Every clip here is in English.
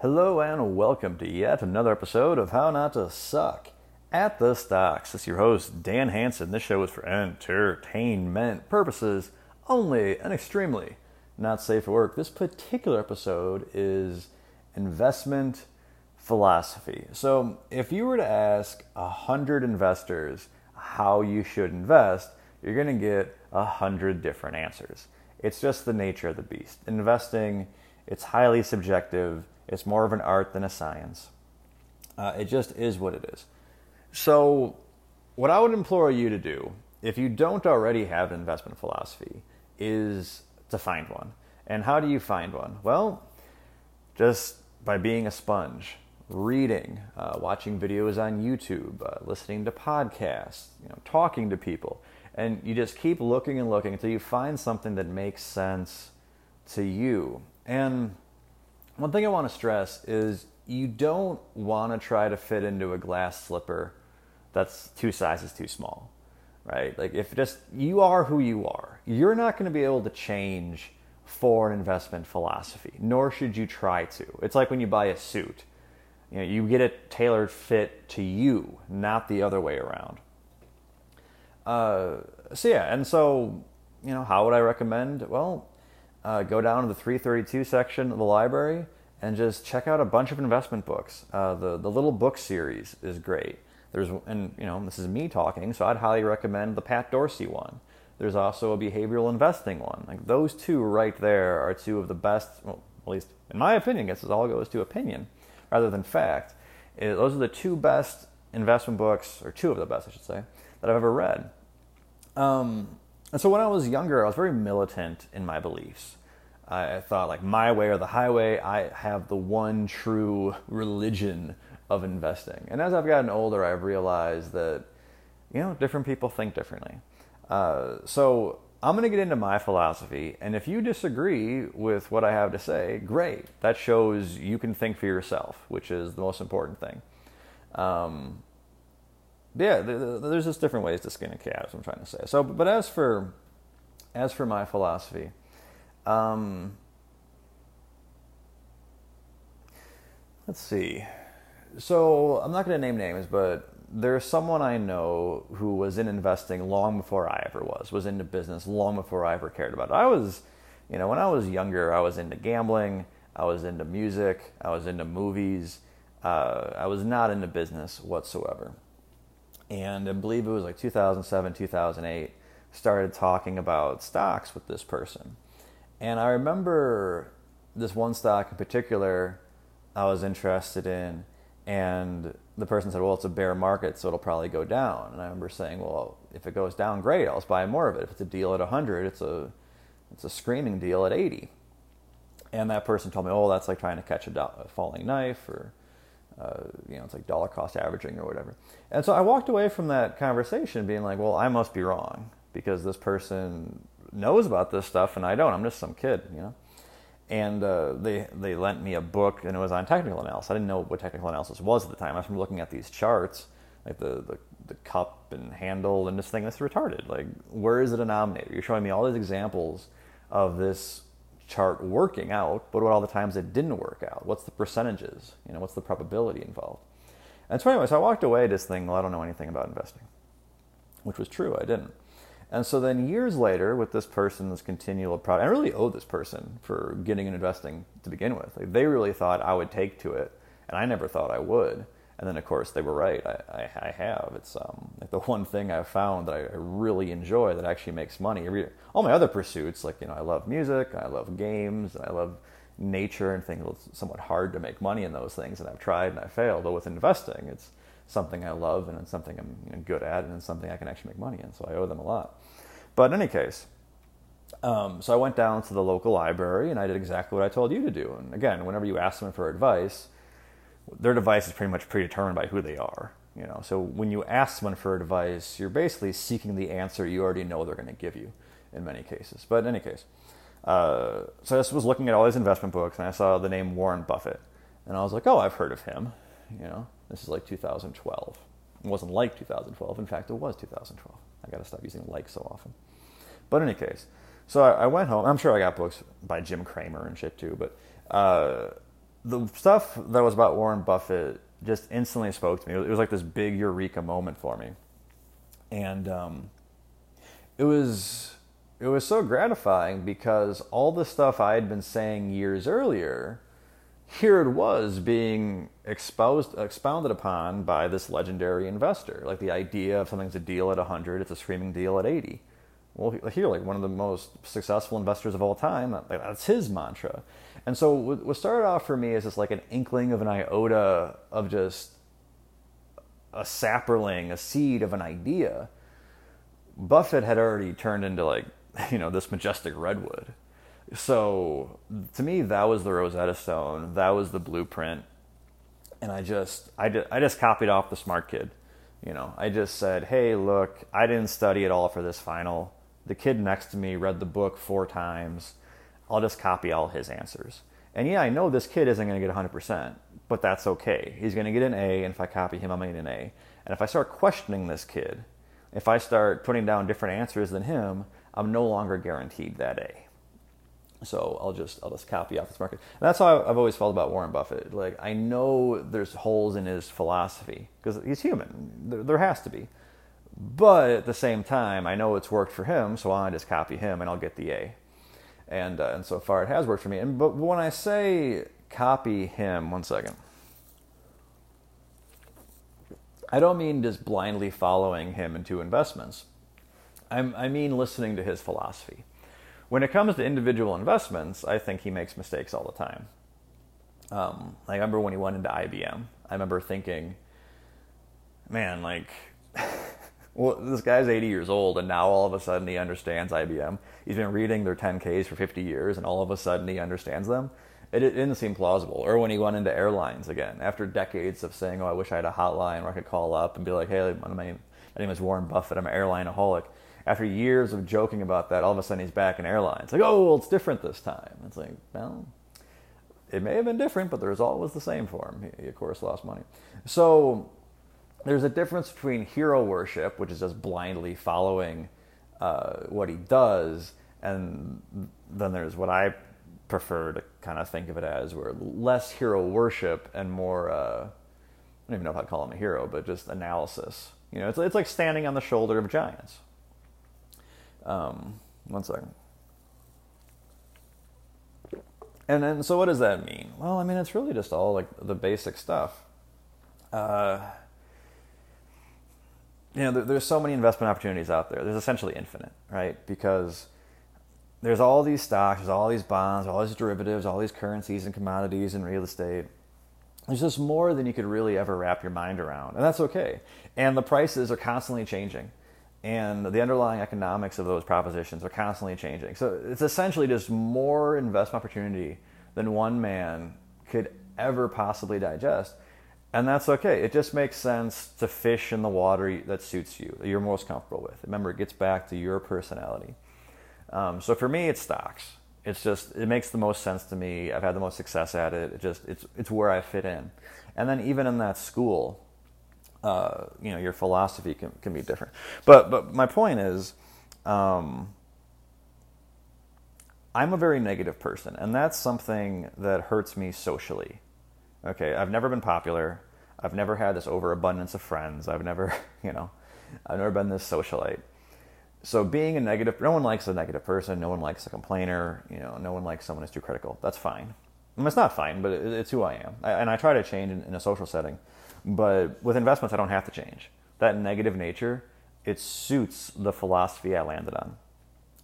Hello and welcome to yet another episode of How Not to Suck at the Stocks. This is your host, Dan Hanson. This show is for entertainment purposes only and extremely not safe for work. This particular episode is investment philosophy. So, if you were to ask a hundred investors how you should invest, you're going to get a hundred different answers. It's just the nature of the beast. Investing, it's highly subjective. It's more of an art than a science. Uh, it just is what it is. So, what I would implore you to do, if you don't already have an investment philosophy, is to find one. And how do you find one? Well, just by being a sponge, reading, uh, watching videos on YouTube, uh, listening to podcasts, you know, talking to people, and you just keep looking and looking until you find something that makes sense to you. And one thing I want to stress is you don't want to try to fit into a glass slipper that's two sizes too small, right? Like if just you are who you are, you're not going to be able to change for an investment philosophy, nor should you try to. It's like when you buy a suit. You know, you get a tailored fit to you, not the other way around. Uh, so yeah, and so you know, how would I recommend? Well, uh, go down to the 332 section of the library and just check out a bunch of investment books. Uh, the the little book series is great. There's and you know this is me talking, so I'd highly recommend the Pat Dorsey one. There's also a behavioral investing one. Like those two right there are two of the best. Well, at least in my opinion, I guess it all goes to opinion rather than fact. It, those are the two best investment books, or two of the best, I should say, that I've ever read. Um, and so when I was younger, I was very militant in my beliefs. I thought like my way or the highway. I have the one true religion of investing. And as I've gotten older, I've realized that you know different people think differently. Uh, so I'm going to get into my philosophy, and if you disagree with what I have to say, great. That shows you can think for yourself, which is the most important thing. Um, yeah, there's just different ways to skin a cat. I'm trying to say. So, but as for as for my philosophy, um, let's see. So I'm not going to name names, but there's someone I know who was in investing long before I ever was, was into business long before I ever cared about it. I was, you know, when I was younger, I was into gambling, I was into music, I was into movies. Uh, I was not into business whatsoever. And I believe it was like 2007, 2008, started talking about stocks with this person. And I remember this one stock in particular I was interested in and the person said, "Well, it's a bear market, so it'll probably go down." And I remember saying, "Well, if it goes down, great. I'll just buy more of it. If it's a deal at 100, it's a it's a screaming deal at 80." And that person told me, "Oh, that's like trying to catch a, do- a falling knife, or uh, you know, it's like dollar cost averaging or whatever." And so I walked away from that conversation being like, "Well, I must be wrong because this person knows about this stuff and I don't. I'm just some kid, you know." and uh, they they lent me a book and it was on technical analysis. I didn't know what technical analysis was at the time. I was from looking at these charts, like the, the, the cup and handle and this thing that's retarded. Like where is the denominator? You're showing me all these examples of this chart working out, but what all the times it didn't work out? What's the percentages? You know, what's the probability involved? And so anyway, so I walked away just thinking, well, I don't know anything about investing, which was true. I didn't. And so then years later, with this person's continual product, I really owe this person for getting and investing to begin with. Like they really thought I would take to it, and I never thought I would. And then, of course, they were right. I, I, I have. It's um, like the one thing I've found that I, really enjoy that actually makes money. All my other pursuits, like you know, I love music, I love games, I love nature, and things. It's somewhat hard to make money in those things, and I've tried and I failed. But with investing, it's something I love and it's something I'm good at and it's something I can actually make money in. So I owe them a lot. But in any case, um, so I went down to the local library and I did exactly what I told you to do. And again, whenever you ask someone for advice, their device is pretty much predetermined by who they are. You know, so when you ask someone for advice, you're basically seeking the answer you already know they're going to give you in many cases. But in any case, uh, so I was looking at all these investment books and I saw the name Warren Buffett, and I was like, oh, I've heard of him. You know, this is like 2012. It wasn't like 2012. In fact, it was 2012. I got to stop using like so often. But in any case, so I, I, went home. I'm sure I got books by Jim Cramer and shit too. But uh, the stuff that was about Warren Buffett just instantly spoke to me. It was like this big eureka moment for me, and um, it was it was so gratifying because all the stuff I had been saying years earlier, here it was being exposed expounded upon by this legendary investor. Like the idea of something's a deal at 100, it's a screaming deal at 80. Well, here, like one of the most successful investors of all time, that's his mantra. And so what started off for me is just like an inkling of an iota of just a sapperling, a seed of an idea. Buffett had already turned into like, you know, this majestic redwood. So to me, that was the Rosetta Stone. That was the blueprint. And I just, I just, I just copied off the smart kid. You know, I just said, hey, look, I didn't study at all for this final. The kid next to me read the book four times I'll just copy all his answers. And yeah, I know this kid isn't going to get 100%, but that's okay. He's going to get an A, and if I copy him, I'm going to get an A. And if I start questioning this kid, if I start putting down different answers than him, I'm no longer guaranteed that A. So I'll just I'll just copy off this market. And that's how I've always felt about Warren Buffett. Like I know there's holes in his philosophy because he's human. There, there, has to be, but at the same time, I know it's worked for him, so I'll just copy him and I'll get the A and uh, and so far it has worked for me. And but when I say copy him, one second, I don't mean just blindly following him into investments. I'm, I mean listening to his philosophy. When it comes to individual investments, I think he makes mistakes all the time. Um, I remember when he went into IBM. I remember thinking, man, like. well, this guy's 80 years old, and now all of a sudden he understands IBM. He's been reading their 10Ks for 50 years, and all of a sudden he understands them. It, it didn't seem plausible. Or when he went into airlines again, after decades of saying, "Oh, I wish I had a hotline where I could call up and be like, hey, my name, my name is Warren Buffett. I'm an airlineaholic." After years of joking about that, all of a sudden he's back in airlines. Like, oh, well, it's different this time. It's like, well, it may have been different, but the result was the same for him. He, he of course, lost money. So there's a difference between hero worship, which is just blindly following uh, what he does, and then there's what I prefer to kind of think of it as, where less hero worship and more, uh, I don't even know if I'd call him a hero, but just analysis. You know, it's, it's like standing on the shoulder of giants. Um, one second. And then, so what does that mean? Well, I mean, it's really just all like the basic stuff. Uh, you know, there, there's so many investment opportunities out there. There's essentially infinite, right? Because there's all these stocks, there's all these bonds, all these derivatives, all these currencies and commodities and real estate. There's just more than you could really ever wrap your mind around, and that's okay. And the prices are constantly changing, and the underlying economics of those propositions are constantly changing. So it's essentially just more investment opportunity than one man could ever possibly digest. And that's okay. It just makes sense to fish in the water that suits you, that you're most comfortable with. Remember, it gets back to your personality. Um, so for me, it's stocks. It's just it makes the most sense to me. I've had the most success at it. It just it's it's where I fit in. And then even in that school, uh, you know, your philosophy can can be different. But but my point is. Um, I'm a very negative person, and that's something that hurts me socially. Okay, I've never been popular. I've never had this overabundance of friends. I've never, you know, I've never been this socialite. So being a negative, no one likes a negative person. No one likes a complainer. You know, no one likes someone who's too critical. That's fine. I mean, it's not fine, but it's who I am. I, and I try to change in, in a social setting. But with investments, I don't have to change. That negative nature, it suits the philosophy I landed on.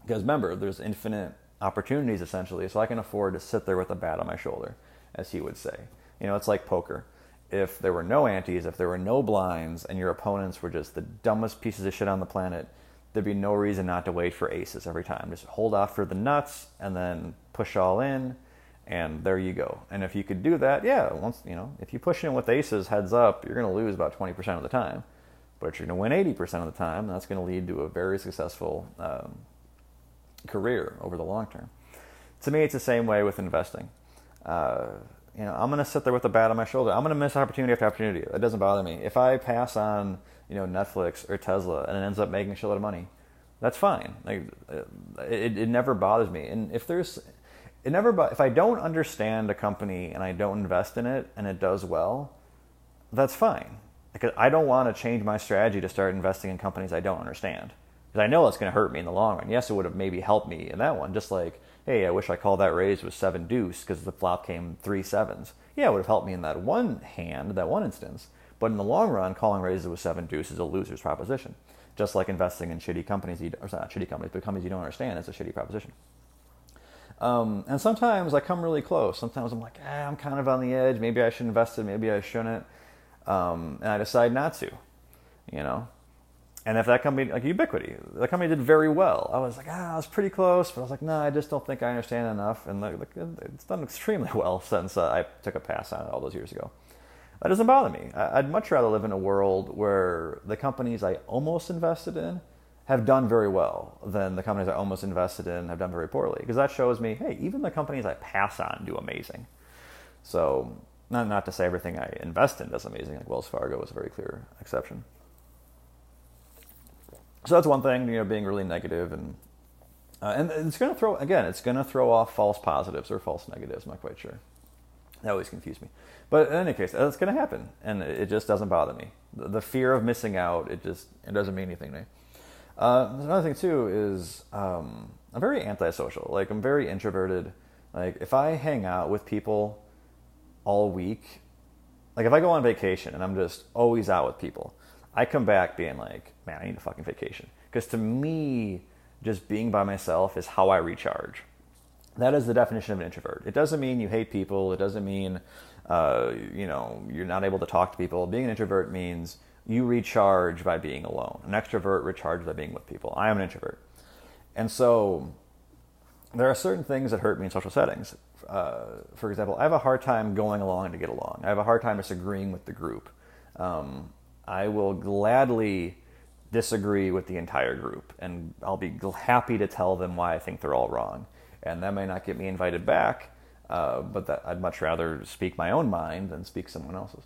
Because remember, there's infinite opportunities essentially, so I can afford to sit there with a bat on my shoulder, as he would say. You know, it's like poker. If there were no antes, if there were no blinds, and your opponents were just the dumbest pieces of shit on the planet, there'd be no reason not to wait for aces every time. Just hold off for the nuts and then push all in, and there you go. And if you could do that, yeah, once you know, if you push in with aces heads up, you're to lose about 20% of the time, but you're to win 80% of the time. And that's to lead to a very successful um, career over the long term. To me, it's the same way with investing. Uh, you know, I'm going to sit there with a bat on my shoulder. I'm going to miss opportunity after opportunity. That doesn't bother me. If I pass on, you know, Netflix or Tesla and it ends up making a shitload of money, that's fine. Like, it, it never bothers me. And if there's, it never. If I don't understand a company and I don't invest in it and it does well, that's fine. Because I don't want to change my strategy to start investing in companies I don't understand. Because I know it's going to hurt me in the long run. Yes, it would have maybe helped me in that one. Just like, hey, I wish I called that raise with seven deuce because the flop came three sevens. Yeah, it would have helped me in that one hand, that one instance. But in the long run, calling raises with seven deuce is a loser's proposition. Just like investing in shitty companies, you, or not shitty companies, but companies you don't understand, is a shitty proposition. Um, and sometimes I come really close. Sometimes I'm like, eh, I'm kind of on the edge. Maybe I should invest it. maybe I shouldn't. Um, and I decide not to, you know. And if that company, like Ubiquiti the company did very well. I was like, ah, I was pretty close, but I was like, no, I just don't think I understand enough. And the, it's done extremely well since uh, I took a pass on it all those years ago. That doesn't bother me. I'd much rather live in a world where the companies I almost invested in have done very well than the companies I almost invested in have done very poorly. Because that shows me, hey, even the companies I pass on do amazing. So, not, not to say everything I invest in does amazing. Like Wells Fargo is a very clear exception. So that's one thing, you know, being really negative and uh, and it's going to throw again, it's going to throw off false positives or false negatives. I'm not quite sure. That always confused me. But in any case, that's going to happen, and it just doesn't bother me. The, the fear of missing out, it just it doesn't mean anything to me. Uh, another thing too is um, I'm very antisocial. Like I'm very introverted. Like if I hang out with people all week, like if I go on vacation and I'm just always out with people, I come back being like, man, I need a fucking vacation. Because to me, just being by myself is how I recharge. That is the definition of an introvert. It doesn't mean you hate people. It doesn't mean, uh, you know, you're not able to talk to people. Being an introvert means you recharge by being alone. An extrovert recharges by being with people. I am an introvert. And so there are certain things that hurt me in social settings. Uh, for example, I have a hard time going along to get along. I have a hard time disagreeing with the group. Um, I will gladly disagree with the entire group, and I'll be happy to tell them why I think they're all wrong. And that may not get me invited back, uh, but that, I'd much rather speak my own mind than speak someone else's.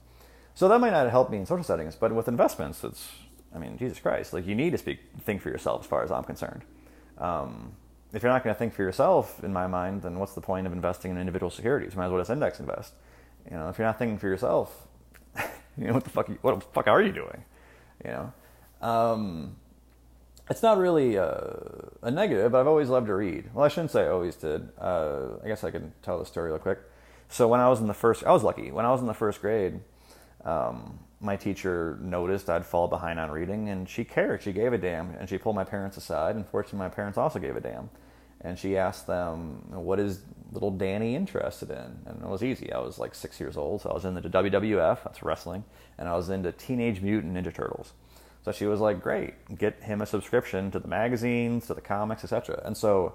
So that might not help me in social settings, but with investments, it's, I mean, Jesus Christ, like you need to speak, think for yourself as far as I'm concerned. Um, if you're not going to think for yourself, in my mind, then what's the point of investing in individual securities? You might as well just index invest. You know, if you're not thinking for yourself, you know what the fuck? You, What the fuck are you doing? You know, um, it's not really a, a, negative, but I've always loved to read. Well, I shouldn't say I always did. Uh, I guess I can tell the story real quick. So when I was in the first, I was lucky. When I was in the first grade, um, my teacher noticed I'd fall behind on reading, and she cared. She gave a damn, and she pulled my parents aside. And fortunately, my parents also gave a damn, and she asked them, "What is little Danny interested in?" And it was easy. I was like six years old, so I was into WWF, that's wrestling, and I was into Teenage Mutant Ninja Turtles. So she was like, "Great, get him a subscription to the magazines, to the comics, etc." And so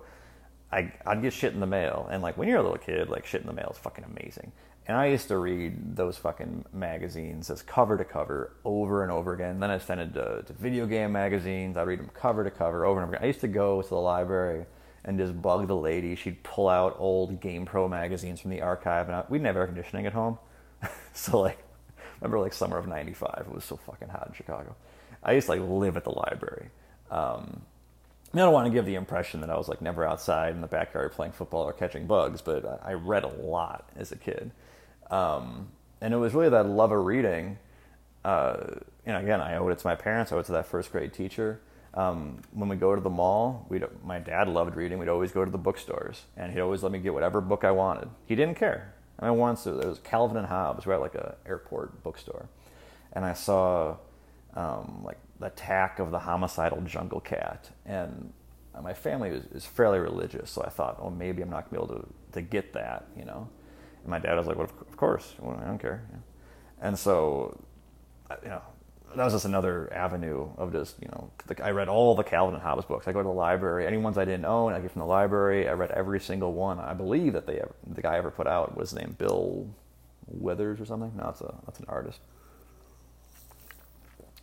I, I'd get shit in the mail, and like when you're a little kid, like shit in the mail is fucking amazing. And I used to read those fucking magazines as cover to cover over and over again. Then I extended to, to video game magazines. I'd read them cover to cover over and over again. I used to go to the library and just bug the lady. She'd pull out old GamePro magazines from the archive, and I, we didn't have air conditioning at home, so like, remember like summer of '95, it was so fucking hot in Chicago. I used to like live at the library. Um, I don't want to give the impression that I was like never outside in the backyard playing football or catching bugs, but I read a lot as a kid. Um, and it was really that love of reading. Uh, know, again, I owe it to my parents. I owe it to that first grade teacher. Um, when we go to the mall, we my dad loved reading. We'd always go to the bookstores, and he'd always let me get whatever book I wanted. He didn't care. I mean, once there was Calvin and Hobbes, right, like a airport bookstore, and I saw um, like the attack of the homicidal jungle cat, and my family is, is fairly religious, so I thought, oh, maybe I'm not gonna be able to to get that, you know. And my dad was like, well, of course, well, I don't care. And so, you know, that was just another avenue of just, you know, I read all the Calvin and Hobbes books. I go to the library. Any ones I didn't own, I get from the library. I read every single one. I believe that they ever, the guy ever put out was named Bill Withers or something. No, that's, a, that's an artist.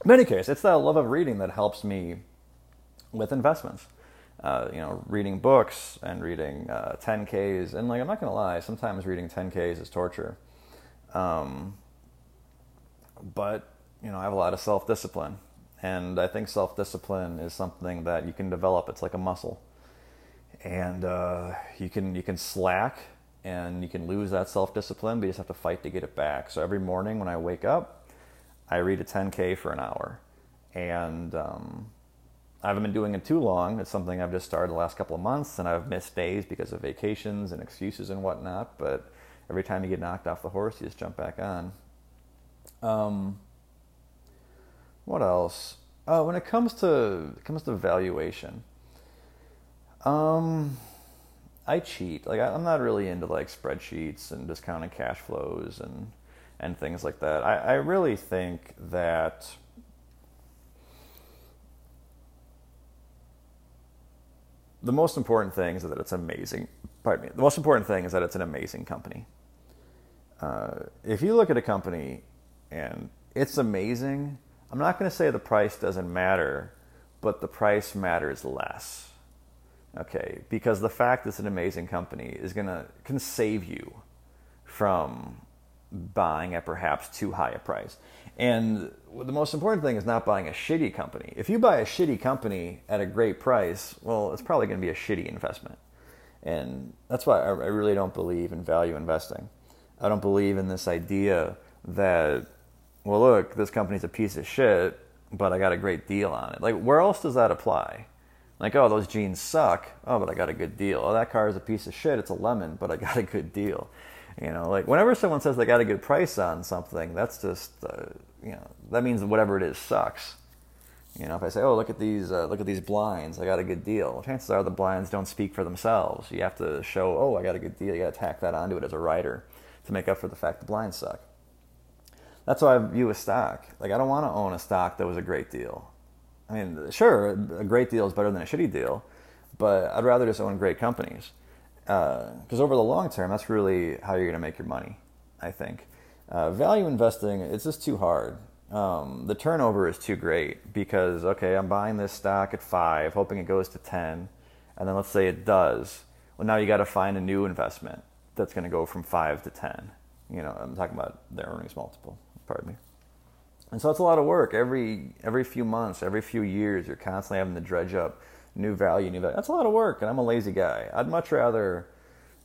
In any case, it's that love of reading that helps me with investments uh, you know, reading books and reading uh, 10Ks. And like, I'm not to lie, sometimes reading 10Ks is torture. Um, but, you know, I have a lot of self discipline. And I think self discipline is something that you can develop. It's like a muscle. and uh, you can you can slack and you can lose that self discipline, but you just have to fight to get it back. So every morning when I wake up, I read a 10k for an hour, and um, I haven't been doing it too long. It's something I've just started the last couple of months, and I've missed days because of vacations and excuses and whatnot. But every time you get knocked off the horse, you just jump back on. Um, what else? Oh, when it comes to it comes to valuation, um, I cheat. Like I, am not really into like spreadsheets and discounting cash flows and and things like that. I, I really think that the most important thing is that it's amazing. Pardon me. The most important thing is that it's an amazing company. Uh, if you look at a company and it's amazing, I'm not going to say the price doesn't matter, but the price matters less. Okay, because the fact that it's an amazing company is going to can save you from buying at perhaps too high a price. And the most important thing is not buying a shitty company. If you buy a shitty company at a great price, well, it's probably going to be a shitty investment. And that's why I really don't believe in value investing. I don't believe in this idea that, well, look, this company's a piece of shit, but I got a great deal on it. Like, where else does that apply? Like, oh, those jeans suck. Oh, but I got a good deal. Oh, that car is a piece of shit. It's a lemon, but I got a good deal. You know, like whenever someone says they got a good price on something, that's just, uh, you know, that means whatever it is sucks. You know, if I say, oh, look at these, uh, look at these blinds, I got a good deal. Chances are the blinds don't speak for themselves. You have to show, oh, I got a good deal. You got to tack that onto it as a writer to make up for the fact the blinds suck. That's how I view a stock. Like, I don't want to own a stock that was a great deal. I mean, sure, a great deal is better than a shitty deal, but I'd rather just own great companies. Because uh, over the long term, that's really how you're going to make your money, I think. Uh, value investing, it's just too hard. Um, the turnover is too great because, okay, I'm buying this stock at five, hoping it goes to 10, and then let's say it does. Well, now you got to find a new investment that's going to go from five to 10. You know, I'm talking about the earnings multiple, pardon me. And so it's a lot of work. Every every few months, every few years, you're constantly having to dredge up new value, new value. That's a lot of work, and I'm a lazy guy. I'd much rather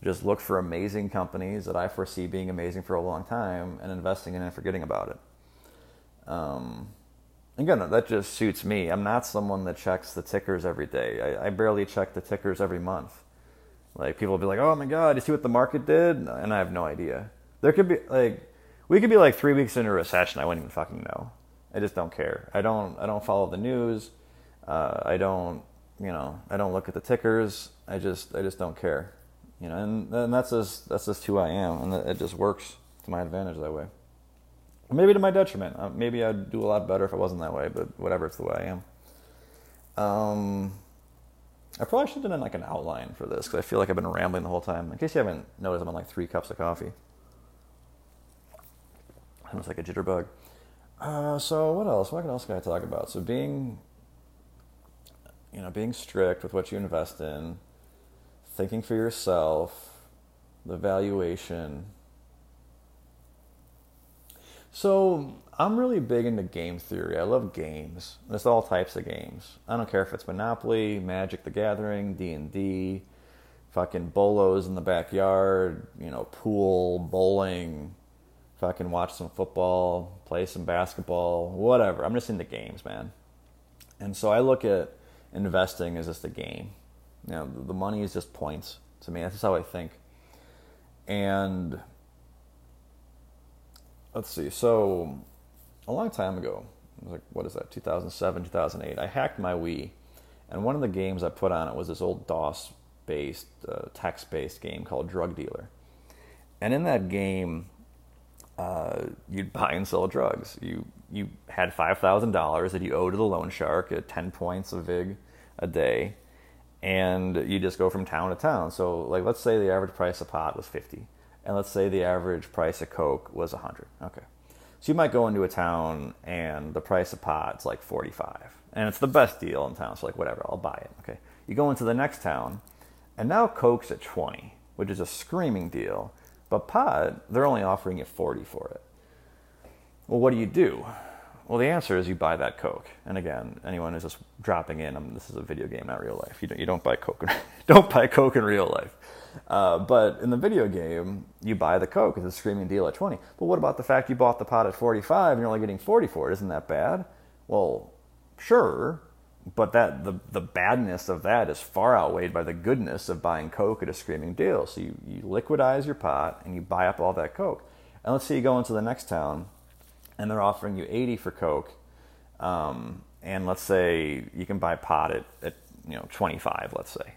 just look for amazing companies that I foresee being amazing for a long time and investing in and forgetting about it. Um, again, that just suits me. I'm not someone that checks the tickers every day. I, I barely check the tickers every month. Like people will be like, "Oh my god, you see what the market did?" And I have no idea. There could be like we could be like three weeks into a recession. I wouldn't even fucking know. I just don't care. I don't. I don't follow the news. Uh, I don't. You know. I don't look at the tickers. I just. I just don't care. You know. And, and that's just. That's just who I am, and it just works to my advantage that way. Maybe to my detriment. Uh, maybe I'd do a lot better if I wasn't that way. But whatever. It's the way I am. Um. I probably should have done like an outline for this because I feel like I've been rambling the whole time. In case you haven't noticed, I'm on like three cups of coffee. Almost like a jitterbug. Uh, so what else? What else can I talk about? So being, you know, being strict with what you invest in, thinking for yourself, the valuation. So I'm really big into game theory. I love games. There's all types of games. I don't care if it's Monopoly, Magic the Gathering, D and D, fucking bolos in the backyard, you know, pool, bowling, fucking watch some football, play some basketball, whatever. I'm just into games, man. And so I look at investing as just a game. You know, the money is just points to me. That's just how I think. And let's see. So a long time ago, like what is that? 2007, 2008. I hacked my Wii, and one of the games I put on it was this old DOS-based, uh, text-based game called Drug Dealer. And in that game, uh, you'd buy and sell drugs. You you had five thousand dollars that you owe to the loan shark at ten points of vig a day, and you just go from town to town. So like let's say the average price of pot was fifty, and let's say the average price of coke was hundred. Okay, so you might go into a town and the price of pot's like forty five, and it's the best deal in town. So like whatever, I'll buy it. Okay, you go into the next town, and now coke's at twenty, which is a screaming deal but pot, they're only offering you 40 for it. Well, what do you do? Well, the answer is you buy that Coke. And again, anyone who's just dropping in, um, this is a video game, not real life. You don't, you don't buy Coke. don't buy Coke in real life. Uh, but in the video game, you buy the Coke. It's a screaming deal at 20. But what about the fact you bought the pot at 45 and you're only getting 40 for it? Isn't that bad? Well, sure. But that the, the badness of that is far outweighed by the goodness of buying Coke at a screaming deal. So you, you liquidize your pot and you buy up all that Coke. And let's say you go into the next town and they're offering you 80 for Coke. Um, and let's say you can buy pot at, at you know 25, let's say.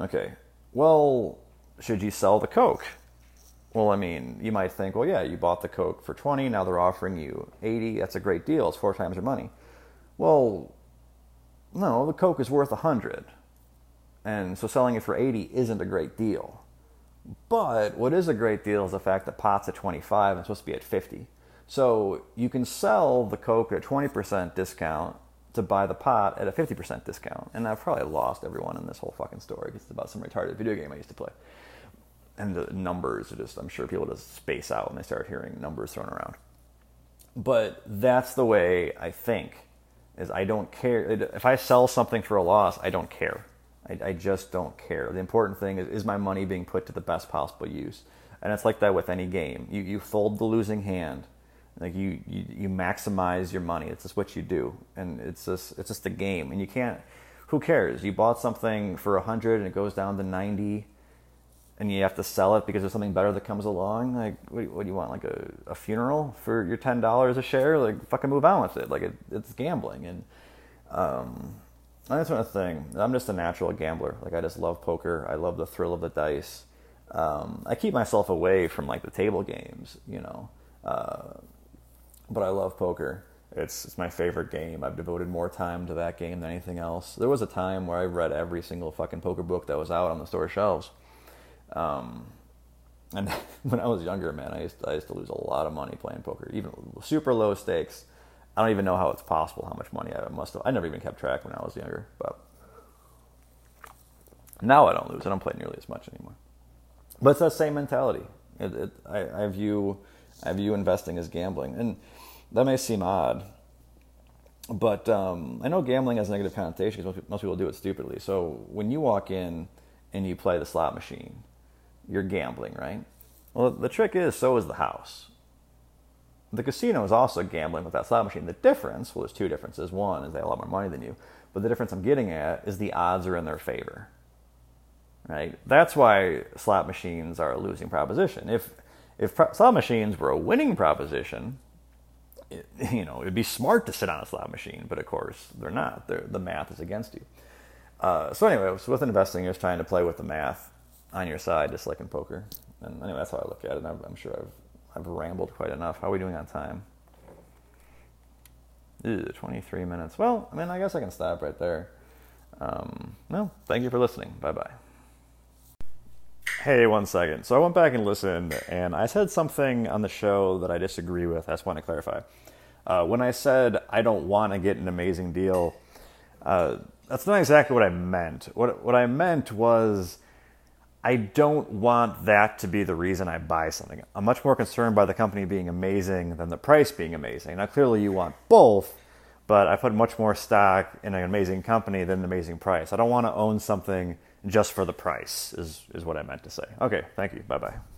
Okay, well, should you sell the Coke? Well, I mean, you might think, well, yeah, you bought the Coke for 20, now they're offering you 80. That's a great deal. It's four times your money. Well, no, the Coke is worth 100. And so selling it for 80 isn't a great deal. But what is a great deal is the fact that pot's at 25 and it's supposed to be at 50. So you can sell the Coke at 20% discount to buy the pot at a 50% discount. And I've probably lost everyone in this whole fucking story because it's about some retarded video game I used to play. And the numbers are just, I'm sure people just space out when they start hearing numbers thrown around. But that's the way I think is I don't care. If I sell something for a loss, I don't care. I, I just don't care. The important thing is, is my money being put to the best possible use? And it's like that with any game. You, you fold the losing hand like you, you, you maximize your money. It's just what you do, and it's just it's just a game, and you can't. Who cares? You bought something for a hundred and it goes down to ninety, and you have to sell it because there's something better that comes along. Like, what, what do you want? Like a, a funeral for your ten dollars a share? Like, fucking move on with it. Like, it, it's gambling, and um, that's one thing. I'm just a natural gambler. Like, I just love poker. I love the thrill of the dice. Um, I keep myself away from like the table games, you know. Uh, but I love poker. It's it's my favorite game. I've devoted more time to that game than anything else. There was a time where I read every single fucking poker book that was out on the store shelves. Um, and when I was younger, man, I used to, I used to lose a lot of money playing poker, even super low stakes. I don't even know how it's possible how much money I must have. I never even kept track when I was younger, but now I don't lose. I don't play nearly as much anymore. But it's that same mentality. It, it, I, I view I view investing as gambling, and that may seem odd, but um, I know gambling has negative connotations. Most, most people do it stupidly. So when you walk in and you play the slot machine, you're gambling, right? Well, the trick is, so is the house. The casino is also gambling with that slot machine. The difference, well, there's two differences. One is they have a lot more money than you, but the difference I'm getting at is the odds are in their favor. Right? That's why slot machines are a losing proposition. If if slot machines were a winning proposition, it, you know, it'd be smart to sit on a slot machine, but of course they're not. They're, the math is against you. Uh, so anyway, so with investing, you're trying to play with the math on your side, just like in poker. And anyway, that's how I look at it. I'm, I'm sure I've I've rambled quite enough. How are we doing on time? Ew, 23 minutes. Well, I mean, I guess I can stop right there. Um, well, thank you for listening. Bye bye. Hey, one second. So I went back and listened, and I said something on the show that I disagree with. I just want to clarify. Uh, when I said I don't want to get an amazing deal, uh, that's not exactly what I meant. What what I meant was I don't want that to be the reason I buy something. I'm much more concerned by the company being amazing than the price being amazing. Now, clearly, you want both, but I put much more stock in an amazing company than an amazing price. I don't want to own something just for the price is, is what I meant to say. Okay, thank you. Bye bye.